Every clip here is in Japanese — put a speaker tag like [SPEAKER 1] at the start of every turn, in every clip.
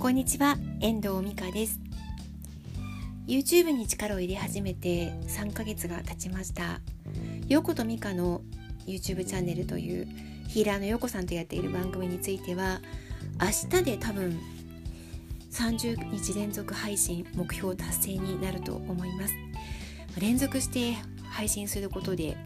[SPEAKER 1] こんにちは遠藤美香です。YouTube に力を入れ始めて3ヶ月が経ちました。ようこと美香の YouTube チャンネルというヒーラーのようこさんとやっている番組については明日で多分30日連続配信目標達成になると思います。連続して配信することで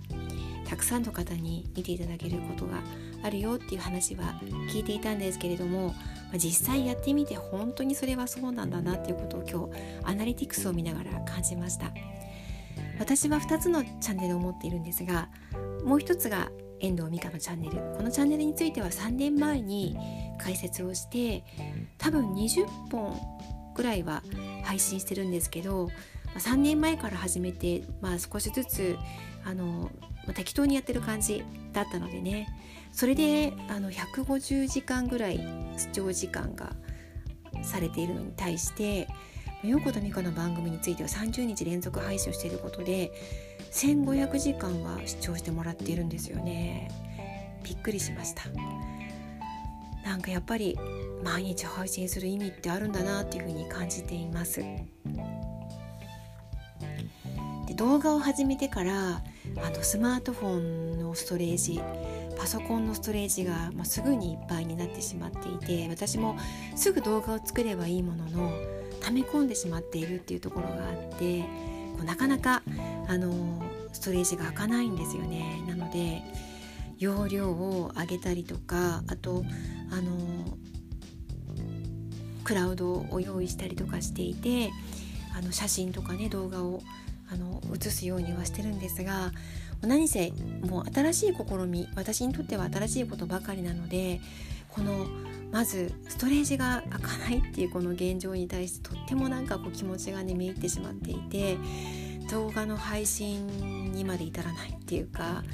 [SPEAKER 1] たくさんの方に見ていただけることがあるよっていう話は聞いていたんですけれども実際やってみて本当にそれはそうなんだなっていうことを今日アナリティクスを見ながら感じました。私は2つのチャンネルを持っているんですがもう一つが遠藤美香のチャンネル。このチャンネルについては3年前に解説をして多分20本ぐらいは配信してるんですけど3年前から始めて、まあ、少しずつあのまあ、適当にやってる感じだったのでね。それであの150時間ぐらい視聴時間がされているのに対して陽子と美香の番組については30日連続配信をしていることで1500時間は視聴してもらっているんですよね。びっくりしました。なんかやっぱり毎日配信する意味ってあるんだなっていうふうに感じています。で動画を始めてからあのスマートフォンのストレージパソコンのストレージが、まあ、すぐにいっぱいになってしまっていて私もすぐ動画を作ればいいものの溜め込んでしまっているっていうところがあってこうなかなかあのストレージが開かないんですよね。なので容量を上げたりとかあとあのクラウドを用意したりとかしていてあの写真とかね動画をあの映すようにはしてるんですが何せもう新しい試み私にとっては新しいことばかりなのでこのまずストレージが開かないっていうこの現状に対してとってもなんかこう気持ちがねめいってしまっていて動画の配信にまで至らないっていうか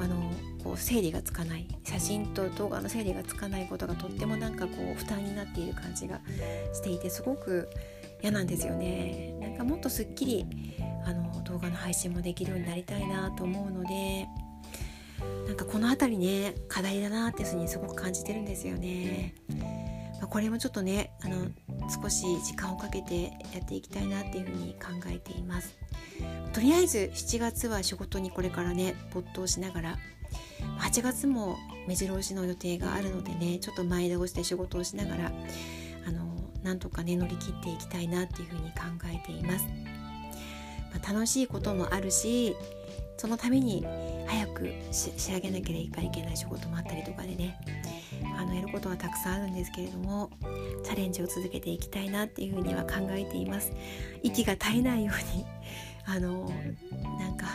[SPEAKER 1] あのこう整理がつかない写真と動画の整理がつかないことがとってもなんかこう負担になっている感じがしていてすごく嫌なんですよねなんかもっとすっきりあの動画の配信もできるようになりたいなと思うのでなんかこの辺りね課題だなっていうふうにすごく感じてるんですよね。まあ、これもちょっとねあの少し時間をかけてやっていきたいなっていうふうに考えています。とりあえず7月は仕事にこれからね没頭しながら8月も目白押しの予定があるのでねちょっと前倒して仕事をしながらあのなんとかね乗り切っていきたいなっていうふうに考えています。まあ、楽しいこともあるしそのために早く仕上げなければいけない仕事もあったりとかでねあのやることはたくさんあるんですけれどもチャレンジを続けていきたいなっていうふうには考えています息が絶えないようにあのなんか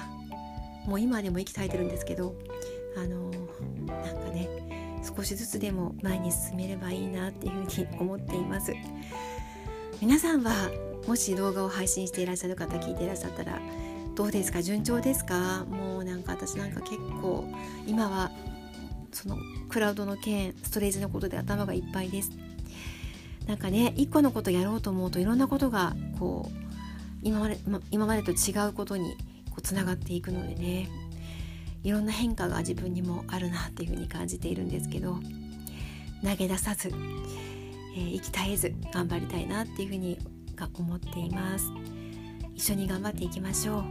[SPEAKER 1] もう今でも息絶えてるんですけどあの少しずつでも前に進めればいいなっていうふうに思っています。皆さんはもし動画を配信していらっしゃる方聞いていらっしゃったらどうですか？順調ですか？もうなんか私なんか結構今はそのクラウドの件ストレージのことで頭がいっぱいです。なんかね一個のことやろうと思うといろんなことがこう今まで今までと違うことにこうつながっていくのでね。いろんな変化が自分にもあるなっていうふうに感じているんですけど投げ出さず、えー、息絶えず頑張りたいなっていうふうにが思っています。一緒に頑張っていきましょう。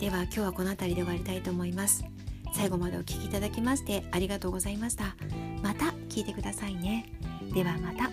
[SPEAKER 1] では今日はこの辺りで終わりたいと思います。最後までお聴きいただきましてありがとうございました。また聞いてくださいね。ではまた。